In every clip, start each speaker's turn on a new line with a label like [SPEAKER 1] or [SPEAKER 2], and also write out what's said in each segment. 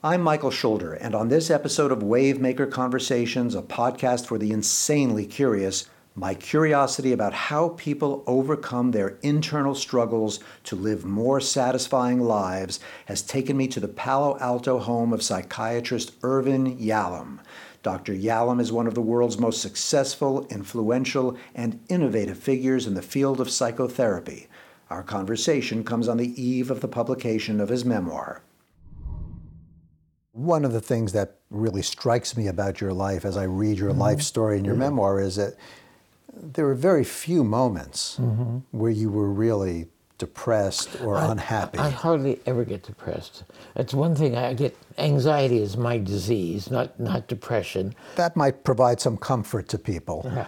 [SPEAKER 1] I'm Michael Schulder, and on this episode of Wavemaker Conversations, a podcast for the insanely curious, my curiosity about how people overcome their internal struggles to live more satisfying lives has taken me to the Palo Alto home of psychiatrist Irvin Yalom. Dr. Yalom is one of the world's most successful, influential, and innovative figures in the field of psychotherapy. Our conversation comes on the eve of the publication of his memoir. One of the things that really strikes me about your life as I read your mm-hmm. life story in your mm-hmm. memoir is that there were very few moments mm-hmm. where you were really depressed or
[SPEAKER 2] I,
[SPEAKER 1] unhappy.
[SPEAKER 2] I hardly ever get depressed. That's one thing I get. Anxiety is my disease, not not depression.
[SPEAKER 1] That might provide some comfort to people. Uh-huh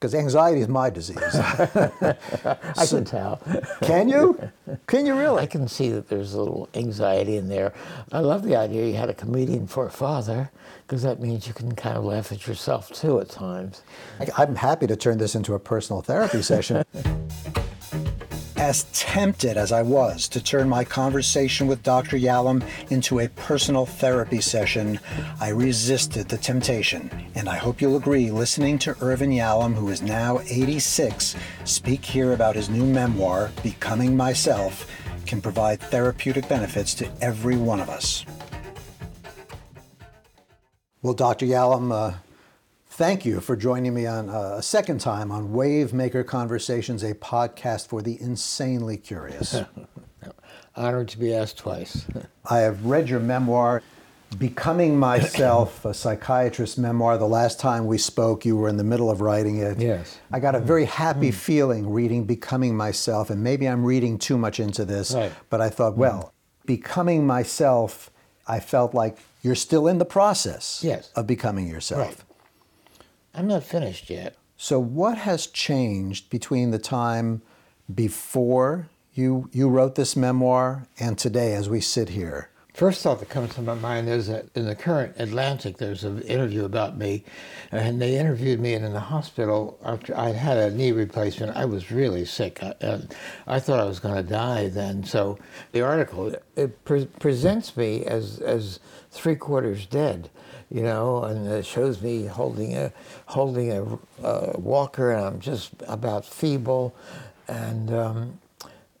[SPEAKER 1] because anxiety is my disease.
[SPEAKER 2] I so, can tell.
[SPEAKER 1] Can you? Can you really?
[SPEAKER 2] I can see that there's a little anxiety in there. I love the idea you had a comedian for a father, because that means you can kind of laugh at yourself too at times.
[SPEAKER 1] I'm happy to turn this into a personal therapy session. As tempted as I was to turn my conversation with Dr. Yalom into a personal therapy session, I resisted the temptation. And I hope you'll agree, listening to Irvin Yalom, who is now 86, speak here about his new memoir, Becoming Myself, can provide therapeutic benefits to every one of us. Well, Dr. Yalom, uh, Thank you for joining me on uh, a second time on Wavemaker Conversations, a podcast for the insanely curious.
[SPEAKER 2] Honored to be asked twice.
[SPEAKER 1] I have read your memoir, Becoming Myself, a psychiatrist memoir. The last time we spoke, you were in the middle of writing it.
[SPEAKER 2] Yes.
[SPEAKER 1] I got a very happy mm. feeling reading Becoming Myself, and maybe I'm reading too much into this,
[SPEAKER 2] right.
[SPEAKER 1] but I thought, well, mm. Becoming Myself, I felt like you're still in the process
[SPEAKER 2] yes.
[SPEAKER 1] of becoming yourself.
[SPEAKER 2] Right. I'm not finished yet.
[SPEAKER 1] So, what has changed between the time before you, you wrote this memoir and today as we sit here?
[SPEAKER 2] First thought that comes to my mind is that in the current Atlantic, there's an interview about me, and they interviewed me and in the hospital after I'd had a knee replacement. I was really sick, and I thought I was going to die then. So the article it pre- presents me as as three quarters dead, you know, and it shows me holding a holding a, a walker, and I'm just about feeble, and um,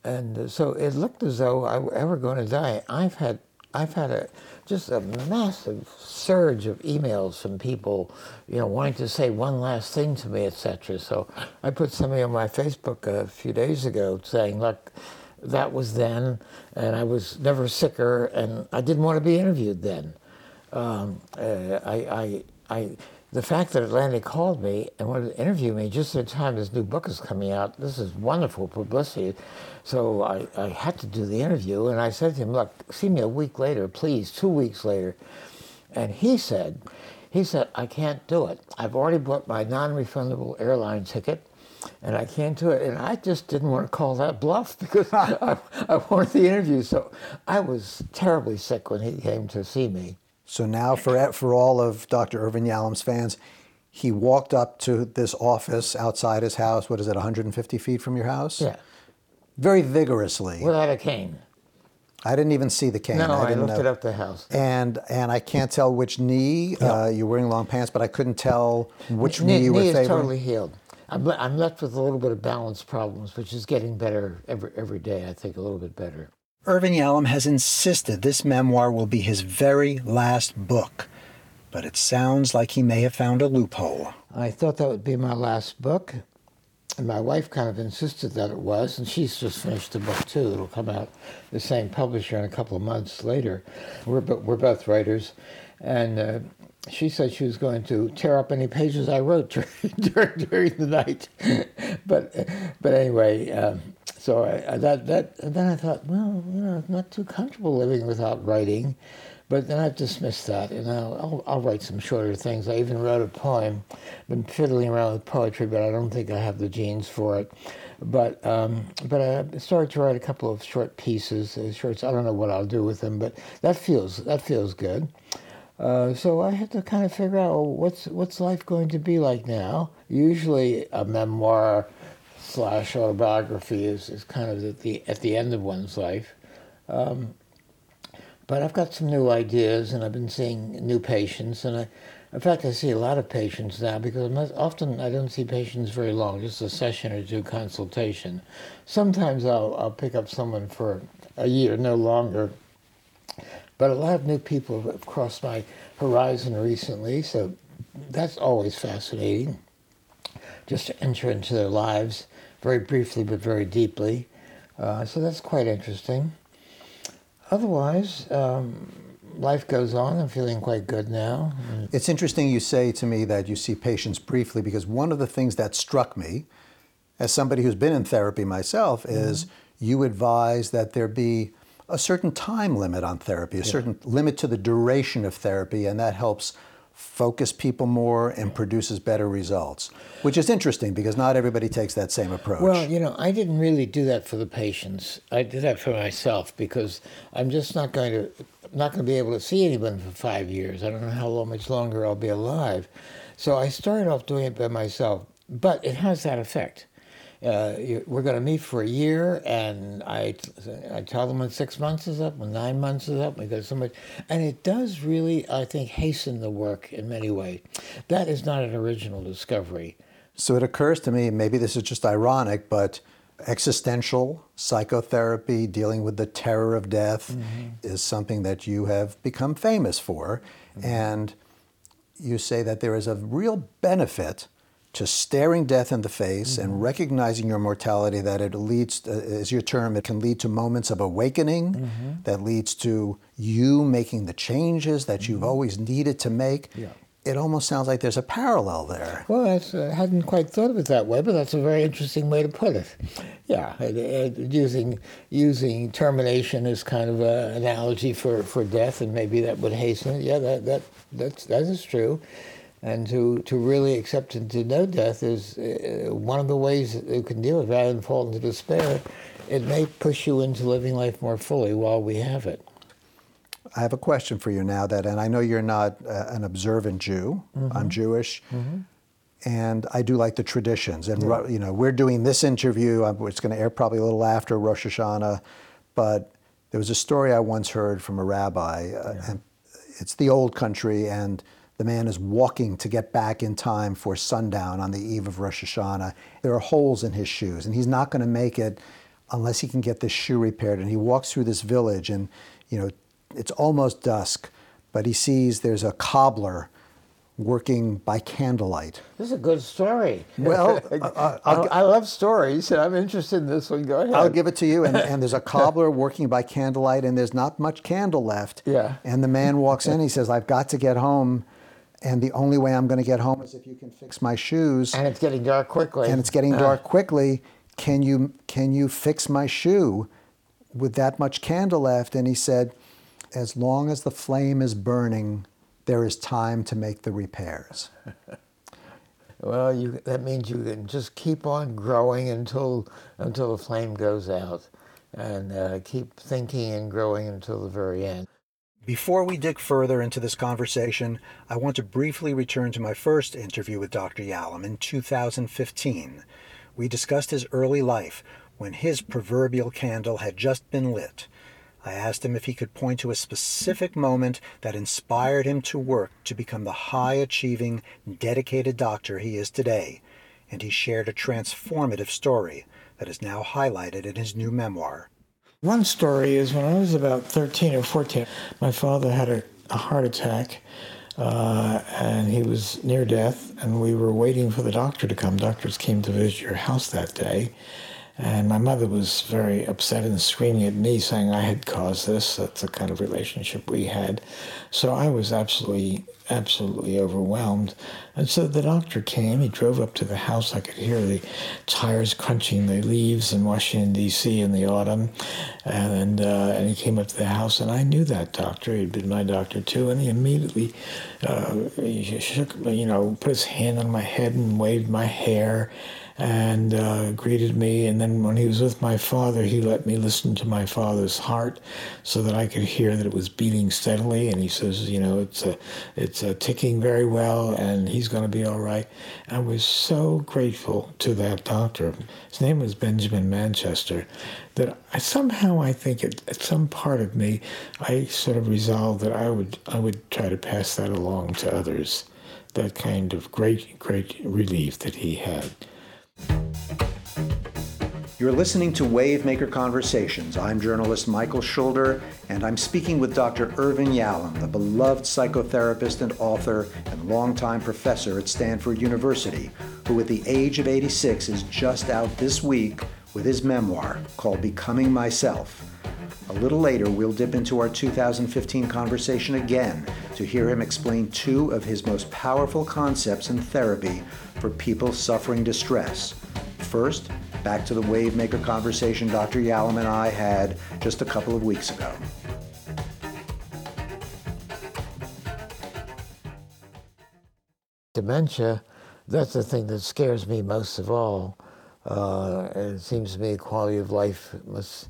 [SPEAKER 2] and so it looked as though I were ever going to die. I've had I've had a just a massive surge of emails from people, you know, wanting to say one last thing to me, etc. So I put something on my Facebook a few days ago saying, look, that was then, and I was never sicker, and I didn't want to be interviewed then. Um, uh, I, I, I, the fact that Atlantic called me and wanted to interview me just in time this new book is coming out, this is wonderful publicity. So I, I had to do the interview, and I said to him, look, see me a week later, please, two weeks later. And he said, he said, I can't do it. I've already bought my non-refundable airline ticket, and I can't do it. And I just didn't want to call that bluff because I, I wanted the interview. So I was terribly sick when he came to see me.
[SPEAKER 1] So now, for for all of Dr. Irvin Yalom's fans, he walked up to this office outside his house. What is it, 150 feet from your house?
[SPEAKER 2] Yeah.
[SPEAKER 1] Very vigorously.
[SPEAKER 2] Without a cane.
[SPEAKER 1] I didn't even see the cane.
[SPEAKER 2] No,
[SPEAKER 1] I,
[SPEAKER 2] I lifted know. up the house.
[SPEAKER 1] And and I can't tell which knee. Uh, you're wearing long pants, but I couldn't tell which
[SPEAKER 2] knee,
[SPEAKER 1] knee you were
[SPEAKER 2] knee
[SPEAKER 1] favoring.
[SPEAKER 2] is totally healed. I'm, I'm left with a little bit of balance problems, which is getting better every every day. I think a little bit better.
[SPEAKER 1] Irvin Yalom has insisted this memoir will be his very last book, but it sounds like he may have found a loophole.
[SPEAKER 2] I thought that would be my last book, and my wife kind of insisted that it was, and she's just finished the book too. It'll come out the same publisher in a couple of months later. We're, we're both writers, and uh, she said she was going to tear up any pages I wrote during, during, the night. but but anyway, um, so I, I, that that then I thought, well, you know, I'm not too comfortable living without writing. But then I've dismissed that, and I'll, I'll, I'll, write some shorter things. I even wrote a poem. I've Been fiddling around with poetry, but I don't think I have the genes for it. But um, but I started to write a couple of short pieces, uh, shorts. I don't know what I'll do with them, but that feels that feels good. Uh, so I had to kind of figure out well, what's what's life going to be like now. Usually, a memoir slash autobiography is, is kind of at the at the end of one's life. Um, But I've got some new ideas, and I've been seeing new patients, and I, in fact, I see a lot of patients now because often I don't see patients very long, just a session or two consultation. Sometimes I'll, I'll pick up someone for a year, no longer. But a lot of new people have crossed my horizon recently, so that's always fascinating. Just to enter into their lives very briefly but very deeply. Uh, so that's quite interesting. Otherwise, um, life goes on. I'm feeling quite good now.
[SPEAKER 1] It's interesting you say to me that you see patients briefly because one of the things that struck me, as somebody who's been in therapy myself, is mm-hmm. you advise that there be a certain time limit on therapy, a yeah. certain limit to the duration of therapy, and that helps focus people more and produces better results, which is interesting because not everybody takes that same approach.
[SPEAKER 2] Well, you know, I didn't really do that for the patients. I did that for myself because I'm just not going to not going to be able to see anyone for five years. I don't know how long, much longer I'll be alive. So I started off doing it by myself, but it has that effect uh, we're going to meet for a year, and I, I tell them when six months is up, when nine months is up, we because so much, and it does really, I think, hasten the work in many ways. That is not an original discovery.
[SPEAKER 1] So it occurs to me, maybe this is just ironic, but existential psychotherapy, dealing with the terror of death, mm-hmm. is something that you have become famous for, mm-hmm. and you say that there is a real benefit to staring death in the face mm-hmm. and recognizing your mortality that it leads uh, is your term it can lead to moments of awakening mm-hmm. that leads to you making the changes that mm-hmm. you've always needed to make yeah. it almost sounds like there's a parallel there
[SPEAKER 2] well i uh, hadn't quite thought of it that way but that's a very interesting way to put it yeah using using termination as kind of an analogy for, for death and maybe that would hasten it yeah that, that that's that is true and to, to really accept and to know death is uh, one of the ways that you can deal with it rather than fall into despair. It may push you into living life more fully while we have it.
[SPEAKER 1] I have a question for you now that, and I know you're not uh, an observant Jew. Mm-hmm. I'm Jewish. Mm-hmm. And I do like the traditions. And, yeah. you know, we're doing this interview, uh, it's going to air probably a little after Rosh Hashanah. But there was a story I once heard from a rabbi, uh, and it's the old country, and the man is walking to get back in time for sundown on the eve of Rosh Hashanah. There are holes in his shoes, and he's not going to make it unless he can get this shoe repaired. And he walks through this village, and you know it's almost dusk, but he sees there's a cobbler working by candlelight.
[SPEAKER 2] This is a good story.
[SPEAKER 1] Well,
[SPEAKER 2] uh, uh I love stories, and I'm interested in this one. Go ahead.
[SPEAKER 1] I'll give it to you. And, and, there's a cobbler working by candlelight, and there's not much candle left.
[SPEAKER 2] Yeah.
[SPEAKER 1] And the man walks in. He says, "I've got to get home." And the only way I'm going to get home is if you can fix my shoes.
[SPEAKER 2] And it's getting dark quickly.
[SPEAKER 1] And it's getting dark quickly. Can you can you fix my shoe with that much candle left? And he said, as long as the flame is burning, there is time to make the repairs.
[SPEAKER 2] well, you, that means you can just keep on growing until until the flame goes out, and uh, keep thinking and growing until the very end.
[SPEAKER 1] Before we dig further into this conversation, I want to briefly return to my first interview with Dr. Yalom in 2015. We discussed his early life when his proverbial candle had just been lit. I asked him if he could point to a specific moment that inspired him to work to become the high achieving, dedicated doctor he is today, and he shared a transformative story that is now highlighted in his new memoir.
[SPEAKER 2] One story is when I was about 13 or 14, my father had a, a heart attack uh, and he was near death, and we were waiting for the doctor to come. Doctors came to visit your house that day, and my mother was very upset and screaming at me, saying I had caused this. That's the kind of relationship we had. So I was absolutely, absolutely overwhelmed. And so the doctor came. He drove up to the house. I could hear the tires crunching the leaves in Washington, D.C. in the autumn. And, uh, and he came up to the house, and I knew that doctor. He'd been my doctor, too. And he immediately uh, he shook, you know, put his hand on my head and waved my hair and uh, greeted me. And then when he was with my father, he let me listen to my father's heart so that I could hear that it was beating steadily. And he says, you know, it's a, it's
[SPEAKER 3] uh, ticking very well, and he's going to be all right. I was so grateful to that doctor. His name was Benjamin Manchester. That I, somehow I think at, at some part of me, I sort of resolved that I would I would try to pass that along to others. That kind of great great relief that he had.
[SPEAKER 1] You're listening to Wavemaker Conversations. I'm journalist Michael Schulder, and I'm speaking with Dr. Irvin Yalom, the beloved psychotherapist and author and longtime professor at Stanford University, who at the age of 86 is just out this week with his memoir called Becoming Myself. A little later, we'll dip into our 2015 conversation again to hear him explain two of his most powerful concepts in therapy for people suffering distress. First, back to the Wavemaker conversation Dr. Yalom and I had just a couple of weeks ago.
[SPEAKER 2] Dementia, that's the thing that scares me most of all. Uh, it seems to me quality of life must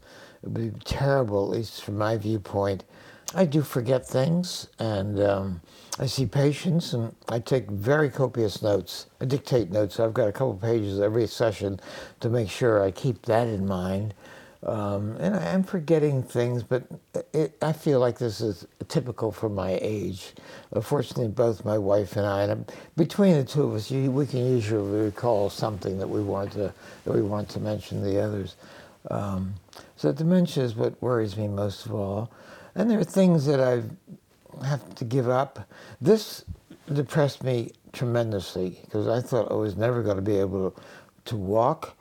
[SPEAKER 2] be terrible, at least from my viewpoint. I do forget things, and um, I see patients, and I take very copious notes. I dictate notes. I've got a couple pages every session to make sure I keep that in mind. Um, and I am forgetting things, but it, I feel like this is typical for my age. Fortunately, both my wife and I, and between the two of us, we can usually recall something that we want to that we want to mention to the others. Um, so dementia is what worries me most of all. And there are things that I have to give up. This depressed me tremendously because I thought I was never going to be able to, walk,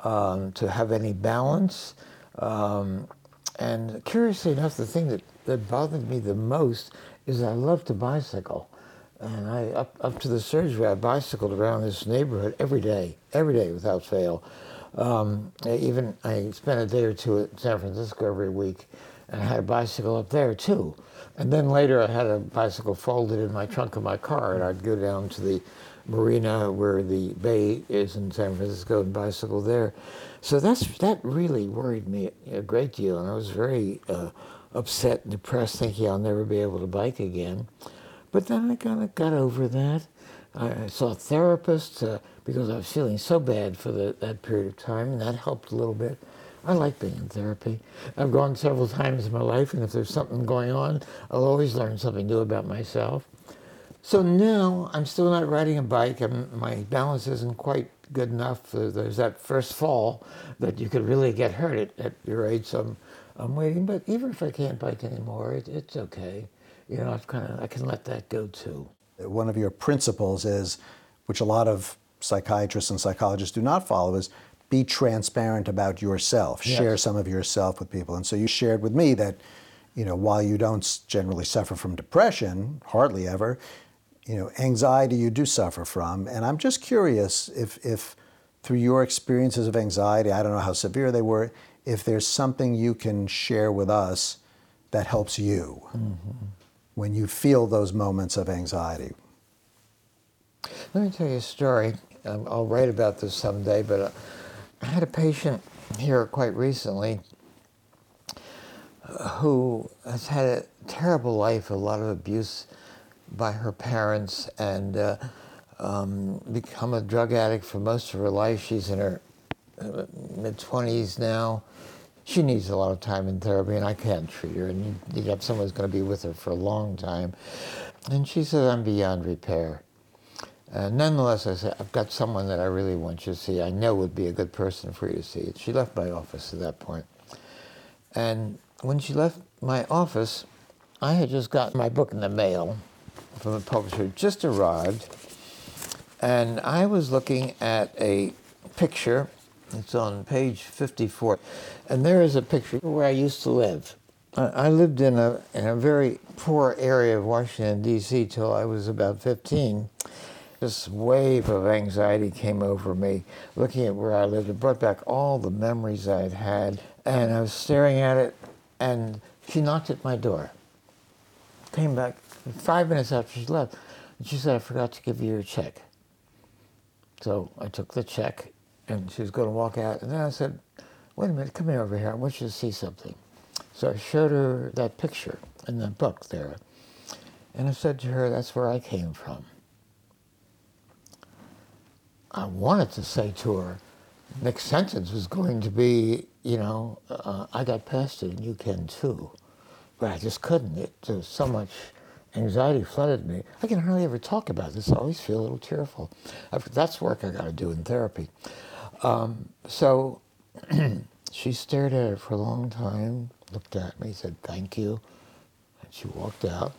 [SPEAKER 2] um, to have any balance. Um, and curiously enough, the thing that, that bothered me the most is I love to bicycle. And I, up, up to the surgery, I bicycled around this neighborhood every day, every day without fail. Um, even I spent a day or two at San Francisco every week and I had a bicycle up there too. And then later I had a bicycle folded in my trunk of my car, and I'd go down to the marina where the bay is in San Francisco and bicycle there. So that's that really worried me a great deal, and I was very uh, upset and depressed, thinking I'll never be able to bike again. But then I kind of got over that. I saw a therapist uh, because I was feeling so bad for the, that period of time, and that helped a little bit. I like being in therapy. I've gone several times in my life, and if there's something going on, I'll always learn something new about myself. So now I'm still not riding a bike. I'm, my balance isn't quite good enough. There's that first fall that you could really get hurt at, at your age. So I'm, I'm waiting. But even if I can't bike anymore, it, it's okay. You know, I've kind of I can let that go too.
[SPEAKER 1] One of your principles is, which a lot of psychiatrists and psychologists do not follow, is be transparent about yourself, yes. share some of yourself with people. And so you shared with me that, you know, while you don't generally suffer from depression, hardly ever, you know, anxiety you do suffer from. And I'm just curious if, if through your experiences of anxiety, I don't know how severe they were, if there's something you can share with us that helps you mm-hmm. when you feel those moments of anxiety.
[SPEAKER 2] Let me tell you a story. I'll write about this someday, but uh, I had a patient here quite recently uh, who has had a terrible life, a lot of abuse by her parents, and uh, um, become a drug addict for most of her life. She's in her uh, mid 20s now. She needs a lot of time in therapy, and I can't treat her. And you, you have someone who's going to be with her for a long time. And she says, I'm beyond repair. Uh, nonetheless, I said, I've got someone that I really want you to see. I know would be a good person for you to see. She left my office at that point. And when she left my office, I had just got my book in the mail from the publisher, just arrived. And I was looking at a picture. It's on page 54. And there is a picture where I used to live. I lived in a, in a very poor area of Washington, D.C. till I was about 15 this wave of anxiety came over me looking at where I lived. It brought back all the memories I'd had. And I was staring at it, and she knocked at my door. Came back five minutes after she left, and she said, I forgot to give you your check. So I took the check, and she was going to walk out. And then I said, Wait a minute, come here over here. I want you to see something. So I showed her that picture in the book there. And I said to her, that's where I came from. I wanted to say to her, next sentence was going to be, you know, uh, I got past it and you can too. But I just couldn't. It, so much anxiety flooded me. I can hardly ever talk about this. I always feel a little tearful. That's work I got to do in therapy. Um, so she stared at it for a long time, looked at me, said, thank you, and she walked out.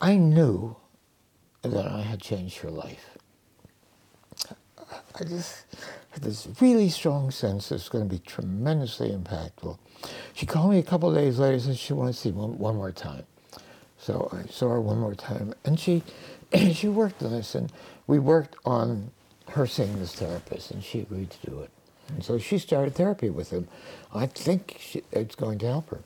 [SPEAKER 2] I knew that I had changed her life. I just had this really strong sense that it's going to be tremendously impactful. She called me a couple days later and said she wanted to see one, one more time. So I saw her one more time, and she she worked on this, and we worked on her seeing this therapist, and she agreed to do it. And so she started therapy with him. I think she, it's going to help her.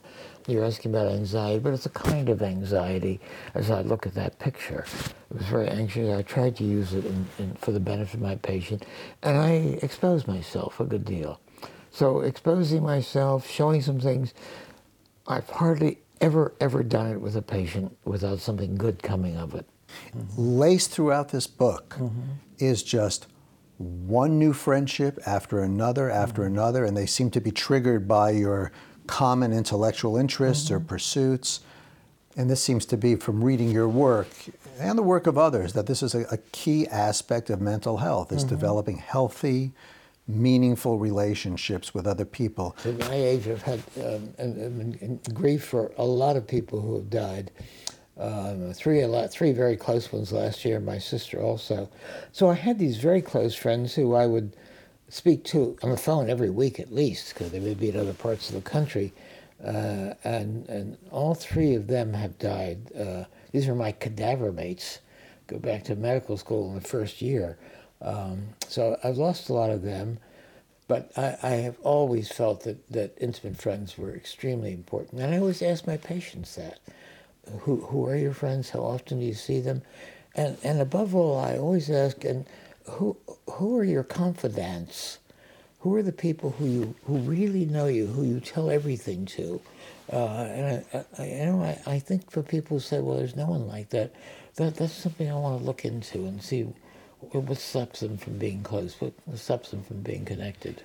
[SPEAKER 2] You're asking about anxiety, but it's a kind of anxiety as I look at that picture. It was very anxious. I tried to use it in, in, for the benefit of my patient, and I exposed myself a good deal. So exposing myself, showing some things, I've hardly ever, ever done it with a patient without something good coming of it.
[SPEAKER 1] Mm-hmm. Laced throughout this book mm-hmm. is just one new friendship after another after mm-hmm. another, and they seem to be triggered by your common intellectual interests or mm-hmm. pursuits. And this seems to be from reading your work and the work of others that this is a, a key aspect of mental health is mm-hmm. developing healthy, meaningful relationships with other people.
[SPEAKER 2] At my age, I've had um, and, and, and grief for a lot of people who have died. Um, three a lot, three very close ones last year. My sister also. So I had these very close friends who I would speak to on the phone every week at least, because they may be in other parts of the country. Uh, and and all three of them have died. Uh, these are my cadaver mates. Go back to medical school in the first year. Um, so I've lost a lot of them, but I, I, have always felt that, that intimate friends were extremely important. And I always ask my patients that. Who, who are your friends? How often do you see them? And, and above all, I always ask, and who, who are your confidants? Who are the people who you who really know you, who you tell everything to? Uh, and I, I, you know, I, I think for people who say, well, there's no one like that, that that's something I want to look into and see what stops them from being close? What stops them from being connected?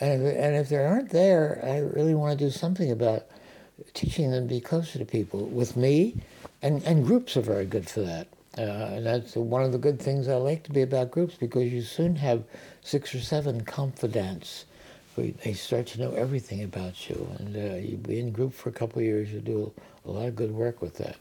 [SPEAKER 2] And if, and if they aren't there, I really want to do something about teaching them to be closer to people. With me, and, and groups are very good for that. Uh, and that's one of the good things I like to be about groups because you soon have six or seven confidants. They start to know everything about you, and uh, you be in group for a couple of years. You do a lot of good work with that.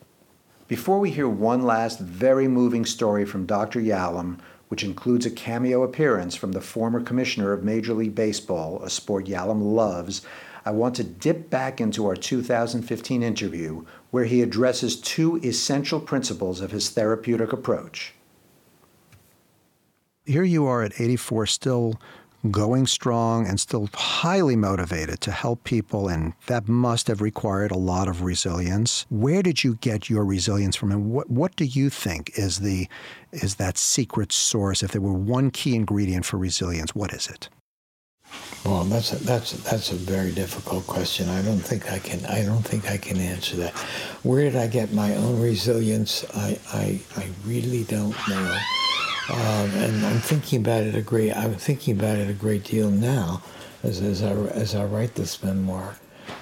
[SPEAKER 1] Before we hear one last very moving story from Dr. Yalom, which includes a cameo appearance from the former commissioner of Major League Baseball, a sport Yalom loves, I want to dip back into our 2015 interview where he addresses two essential principles of his therapeutic approach. Here you are at 84, still going strong and still highly motivated to help people, and that must have required a lot of resilience. Where did you get your resilience from, and what what do you think is the is that secret source? If there were one key ingredient for resilience, what is it?
[SPEAKER 3] Well, that's a, that's a, that's a very difficult question. I don't think I can I don't think I can answer that. Where did I get my own resilience? I I, I really don't know. Um, and I'm thinking about it a great. I'm thinking about it a great deal now, as as I as I write this memoir.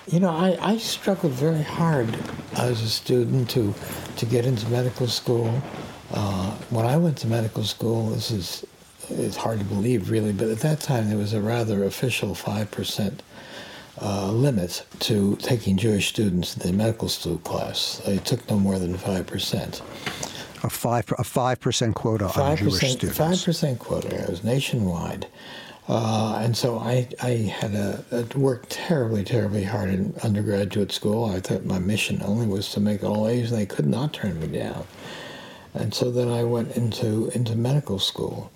[SPEAKER 3] You know, I, I struggled very hard as a student to to get into medical school. Uh, when I went to medical school, this is it's hard to believe really, but at that time there was a rather official five percent uh, limit to taking Jewish students in the medical school class. They took no more than five percent
[SPEAKER 1] a five a five percent quota 5%, on Jewish students.
[SPEAKER 3] Five percent quota. It was nationwide, uh, and so I I had a, a worked terribly terribly hard in undergraduate school. I thought my mission only was to make all A's, and they could not turn me down. And so then I went into into medical school.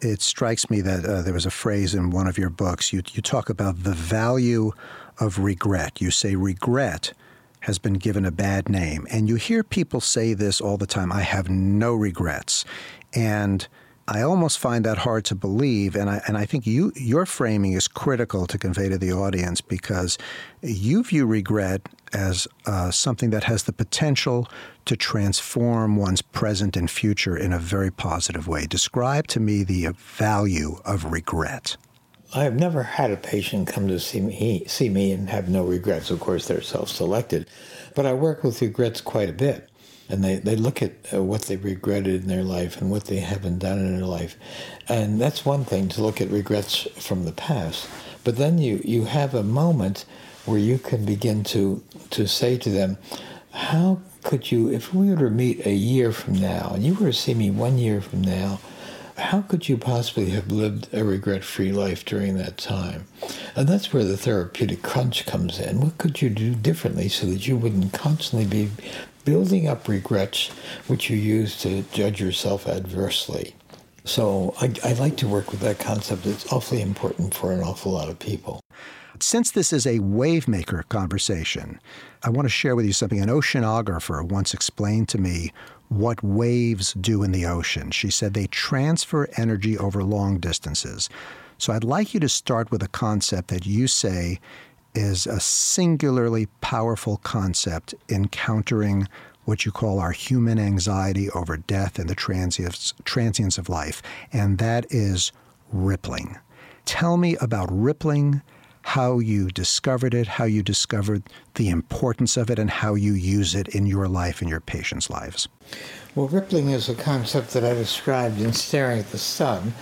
[SPEAKER 1] It strikes me that uh, there was a phrase in one of your books. You you talk about the value of regret. You say regret has been given a bad name. And you hear people say this all the time I have no regrets. And I almost find that hard to believe, and I and I think you your framing is critical to convey to the audience because you view regret as uh, something that has the potential to transform one's present and future in a very positive way. Describe to me the value of regret.
[SPEAKER 2] I have never had a patient come to see me, see me and have no regrets. Of course, they're self selected. But I work with regrets quite a bit. And they, they look at uh, what they regretted in their life and what they haven't done in their life. And that's one thing to look at regrets from the past. But then you, you have a moment where you can begin to, to say to them, how could you, if we were to meet a year from now and you were to see me one year from now, how could you possibly have lived a regret free life during that time? And that's where the therapeutic crunch comes in. What could you do differently so that you wouldn't constantly be building up regrets which you use to judge yourself adversely? So I, I like to work with that concept. It's awfully important for an awful lot of people.
[SPEAKER 1] Since this is a wavemaker conversation, I want to share with you something an oceanographer once explained to me what waves do in the ocean. She said they transfer energy over long distances. So I'd like you to start with a concept that you say is a singularly powerful concept in countering what you call our human anxiety over death and the transience, transience of life, and that is rippling. Tell me about rippling, how you discovered it, how you discovered the importance of it, and how you use it in your life and your patients' lives.
[SPEAKER 2] Well, rippling is a concept that I described in Staring at the Sun.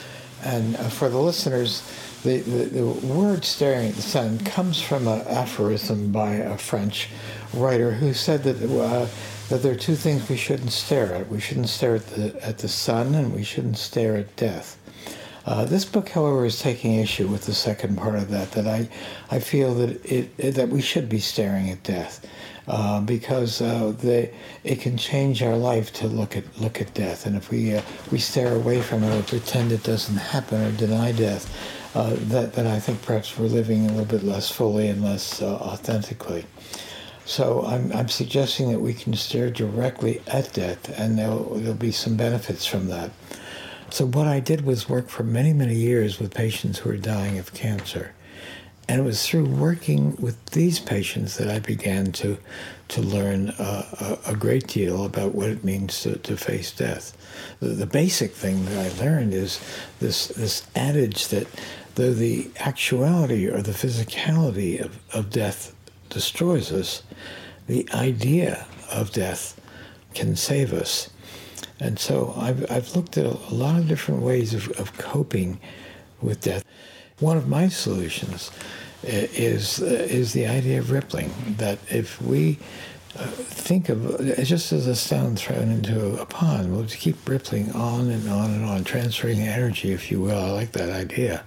[SPEAKER 2] And uh, for the listeners, the, the, the, word staring at the sun comes from an aphorism by a French writer who said that, uh, that there are two things we shouldn't stare at. We shouldn't stare at the, at the sun, and we shouldn't stare at death. Uh, this book, however, is taking issue with the second part of that. That I, I feel that it, it that we should be staring at death, uh, because uh, they, it can change our life to look at look at death. And if we uh, we stare away from it or pretend it doesn't happen or deny death, uh, that that I think perhaps we're living a little bit less fully and less authentically. So I'm, I'm suggesting that we can stare directly at death, and there'll, there'll be some benefits from that. So what I did was work for many, many years with patients who were dying of cancer. And it was through working with these patients that I began to, to learn uh, a, a, great deal about what it means to, to face death. The, the basic thing that I learned is this, this adage that though the actuality or the physicality of, of death destroys us, the idea of death can save us. And so I've, I've looked at a, lot of different ways of, of coping with death. One of my solutions is, uh, is the idea of rippling, that if we uh, think of just as a stone thrown into a pond, we'll keep rippling on and on and on, transferring energy, if you will. I like that idea.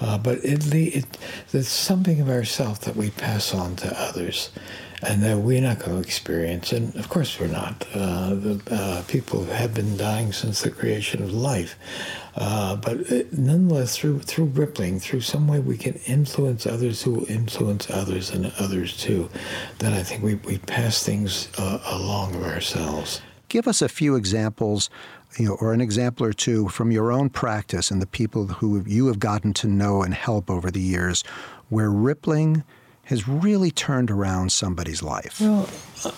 [SPEAKER 2] Uh, but it, it, there's something of ourself that we pass on to others and that we're not going to experience. And of course, we're not. Uh, the uh, people have been dying since the creation of life. Uh, but it, nonetheless, through through rippling, through some way we can influence others who will influence others and others too. Then I think we, we pass things uh, along of ourselves.
[SPEAKER 1] Give us a few examples you know, or an example or two from your own practice and the people who you have gotten to know and help over the years, where rippling has really turned around somebody's life?
[SPEAKER 2] Well,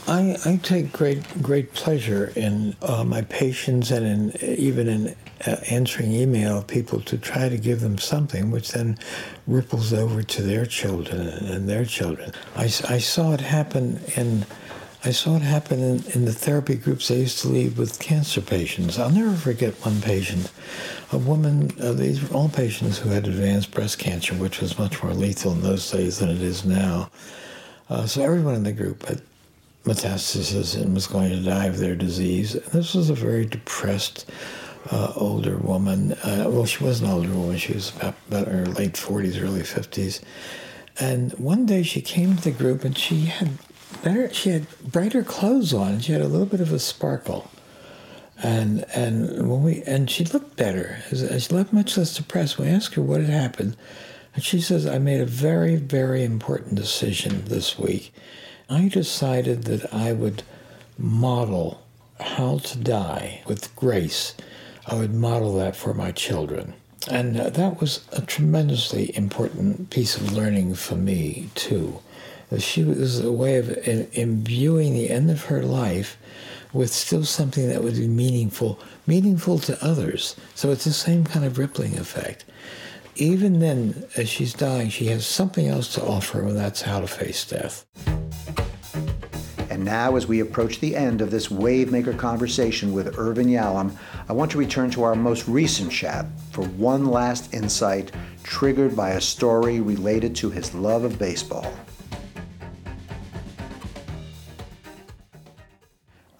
[SPEAKER 2] I, I take great great pleasure in uh, my patients and in even in uh, answering email of people to try to give them something, which then ripples over to their children and their children. I, I saw it happen in I saw it happen in, in the therapy groups I used to lead with cancer patients. I'll never forget one patient, a woman, uh, these were all patients who had advanced breast cancer, which was much more lethal in those days than it is now. Uh, so everyone in the group had metastasis and was going to die of their disease. And this was a very depressed, uh, older woman. Uh, well, she was an older woman. She was about, about her late 40s, early 50s. And one day she came to the group and she had better. She had brighter clothes on, and she had a little bit of a sparkle. And and when we and she looked better. She looked much less depressed. We asked her what had happened, and she says, "I made a very very important decision this week. I decided that I would model how to die with grace. I would model that for my children." And uh, that was a tremendously important piece of learning for me, too
[SPEAKER 3] She was a way of imbuing the end of her life with still something that would be meaningful, meaningful to others. So it's the same kind of rippling effect. Even then, as she's dying, she has something else to offer, and that's how to face death.
[SPEAKER 1] And now, as we approach the end of this Wavemaker conversation with Irvin Yalom, I want to return to our most recent chat for one last insight triggered by a story related to his love of baseball.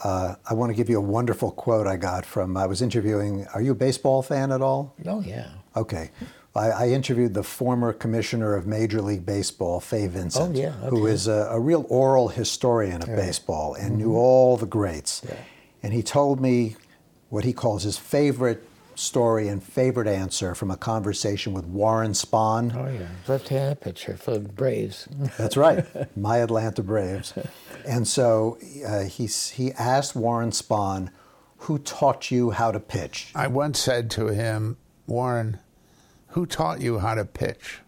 [SPEAKER 1] Uh, I want to give you a wonderful quote I got from, I was interviewing, are you a baseball fan at all?
[SPEAKER 2] Oh, yeah.
[SPEAKER 1] Okay. I, I interviewed the former commissioner of Major League Baseball, Fay Vincent,
[SPEAKER 2] oh, yeah, okay.
[SPEAKER 1] who is a, a, real oral historian of right. baseball and mm-hmm. knew all the greats. Yeah. And he told me what he calls his favorite story and favorite answer from a conversation with Warren Spahn.
[SPEAKER 2] Oh, yeah. Left-handed pitcher for the Braves.
[SPEAKER 1] That's right, my Atlanta Braves. And so uh, he, he asked Warren Spahn, who taught you how to pitch?
[SPEAKER 4] I once said to him, Warren, who taught you how to pitch?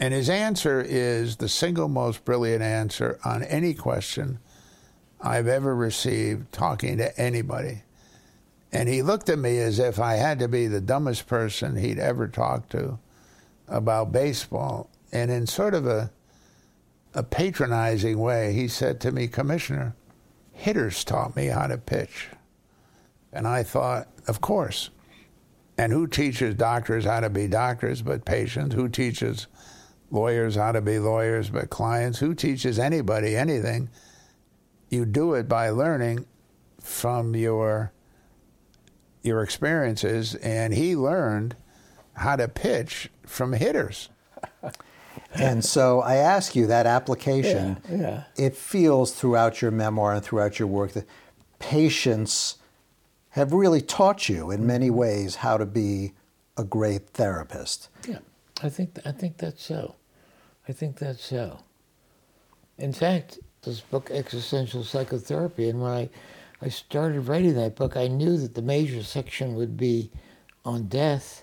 [SPEAKER 4] And his answer is the single most brilliant answer on any question I've ever received talking to anybody. And he looked at me as if I had to be the dumbest person he'd ever talked to about baseball. And in sort of a, a patronizing way, he said to me, Commissioner, hitters taught me how to pitch. And I thought, of course. And who teaches doctors how to be doctors but patients? Who teaches lawyers how to be lawyers but clients? Who teaches anybody anything? You do it by learning from your your experiences, and he learned how to pitch from hitters.
[SPEAKER 1] and so I ask you that application,
[SPEAKER 2] yeah, yeah.
[SPEAKER 1] it feels throughout your memoir and throughout your work that patients have really taught you in many mm-hmm. ways how to be a great therapist.
[SPEAKER 2] Yeah, I think, I think that's so. I think that's so. In fact, this book, Existential Psychotherapy, and when I I started writing that book, I knew that the major section would be on death,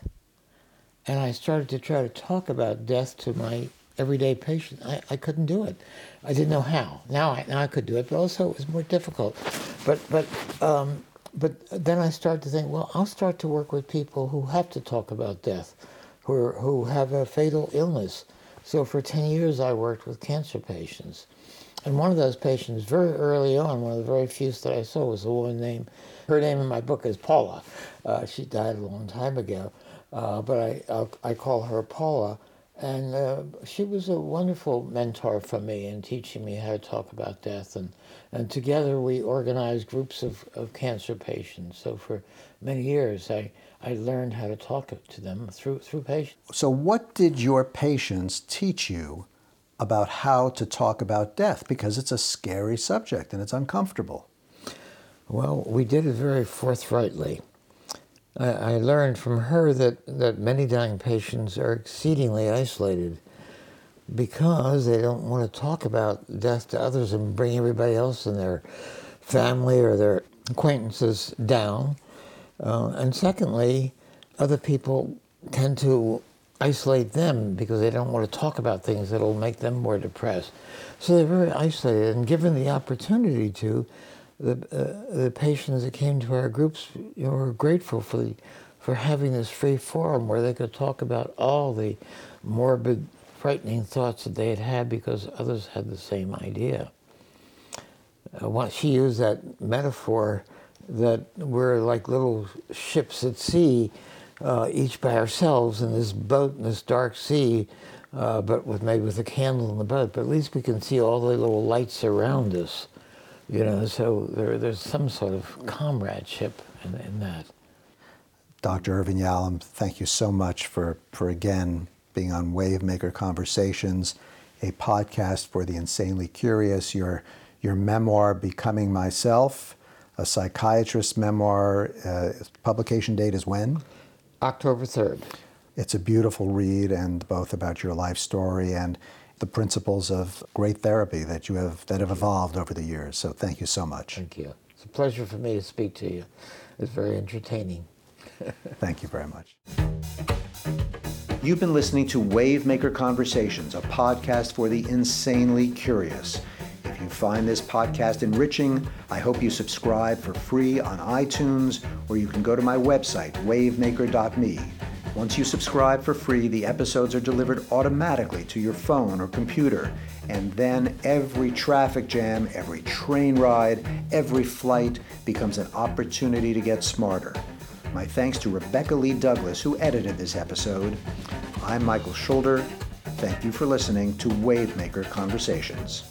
[SPEAKER 2] and I started to try to talk about death to my everyday patients. I, I couldn't do it. I didn't know how. Now I, now I could do it, but also it was more difficult. But but um, but then I started to think, well, I'll start to work with people who have to talk about death, who are, who have a fatal illness. So for ten years, I worked with cancer patients and one of those patients, very early on, one of the very few that I saw was a woman named, her name in my book is Paula. Uh, she died a long time ago, uh, but I, I'll, i call her Paula. And uh, she was a wonderful mentor for me in teaching me how to talk about death. And, and together we organized groups of, of cancer patients. So for many years, I, I learned how to talk to them through, through patients.
[SPEAKER 1] So, what did your patients teach you about how to talk about death because it's a scary subject and it's uncomfortable.
[SPEAKER 2] Well, we did it very forthrightly. I, I learned from her that, that many dying patients are exceedingly isolated because they don't want to talk about death to others and bring everybody else in their family or their acquaintances down. Uh, and secondly, other people tend to isolate them because they don't want to talk about things that'll make them more depressed. So they're very isolated. And given the opportunity to, the, uh, the patients that came to our groups you know, were grateful for, the, for having this free forum where they could talk about all the morbid, frightening thoughts that they had had because others had the same idea. Uh, she used that metaphor that we're like little ships at sea uh, each by ourselves in this boat in this dark sea, uh, but with maybe with a candle in the boat. But at least we can see all the little lights around us, you know. So there, there's some sort of comradeship in, in that.
[SPEAKER 1] Dr. Irvin Yalom, thank you so much for, for again being on Wavemaker Conversations, a podcast for the insanely curious. Your your memoir, Becoming Myself, a psychiatrist memoir. Uh, publication date is when?
[SPEAKER 2] October 3rd.
[SPEAKER 1] It's a beautiful read, and both about your life story and the principles of great therapy that you have that have evolved over the years. So thank you so much.
[SPEAKER 2] Thank you. It's a pleasure for me to speak to you. It's very entertaining.
[SPEAKER 1] thank you very much. You've been listening to Wavemaker Conversations, a podcast for the insanely curious. If you find this podcast enriching, I hope you subscribe for free on iTunes, or you can go to my website, wavemaker.me. Once you subscribe for free, the episodes are delivered automatically to your phone or computer. And then every traffic jam, every train ride, every flight becomes an opportunity to get smarter. My thanks to Rebecca Lee Douglas, who edited this episode. I'm Michael Schulder. Thank you for listening to Wavemaker Conversations.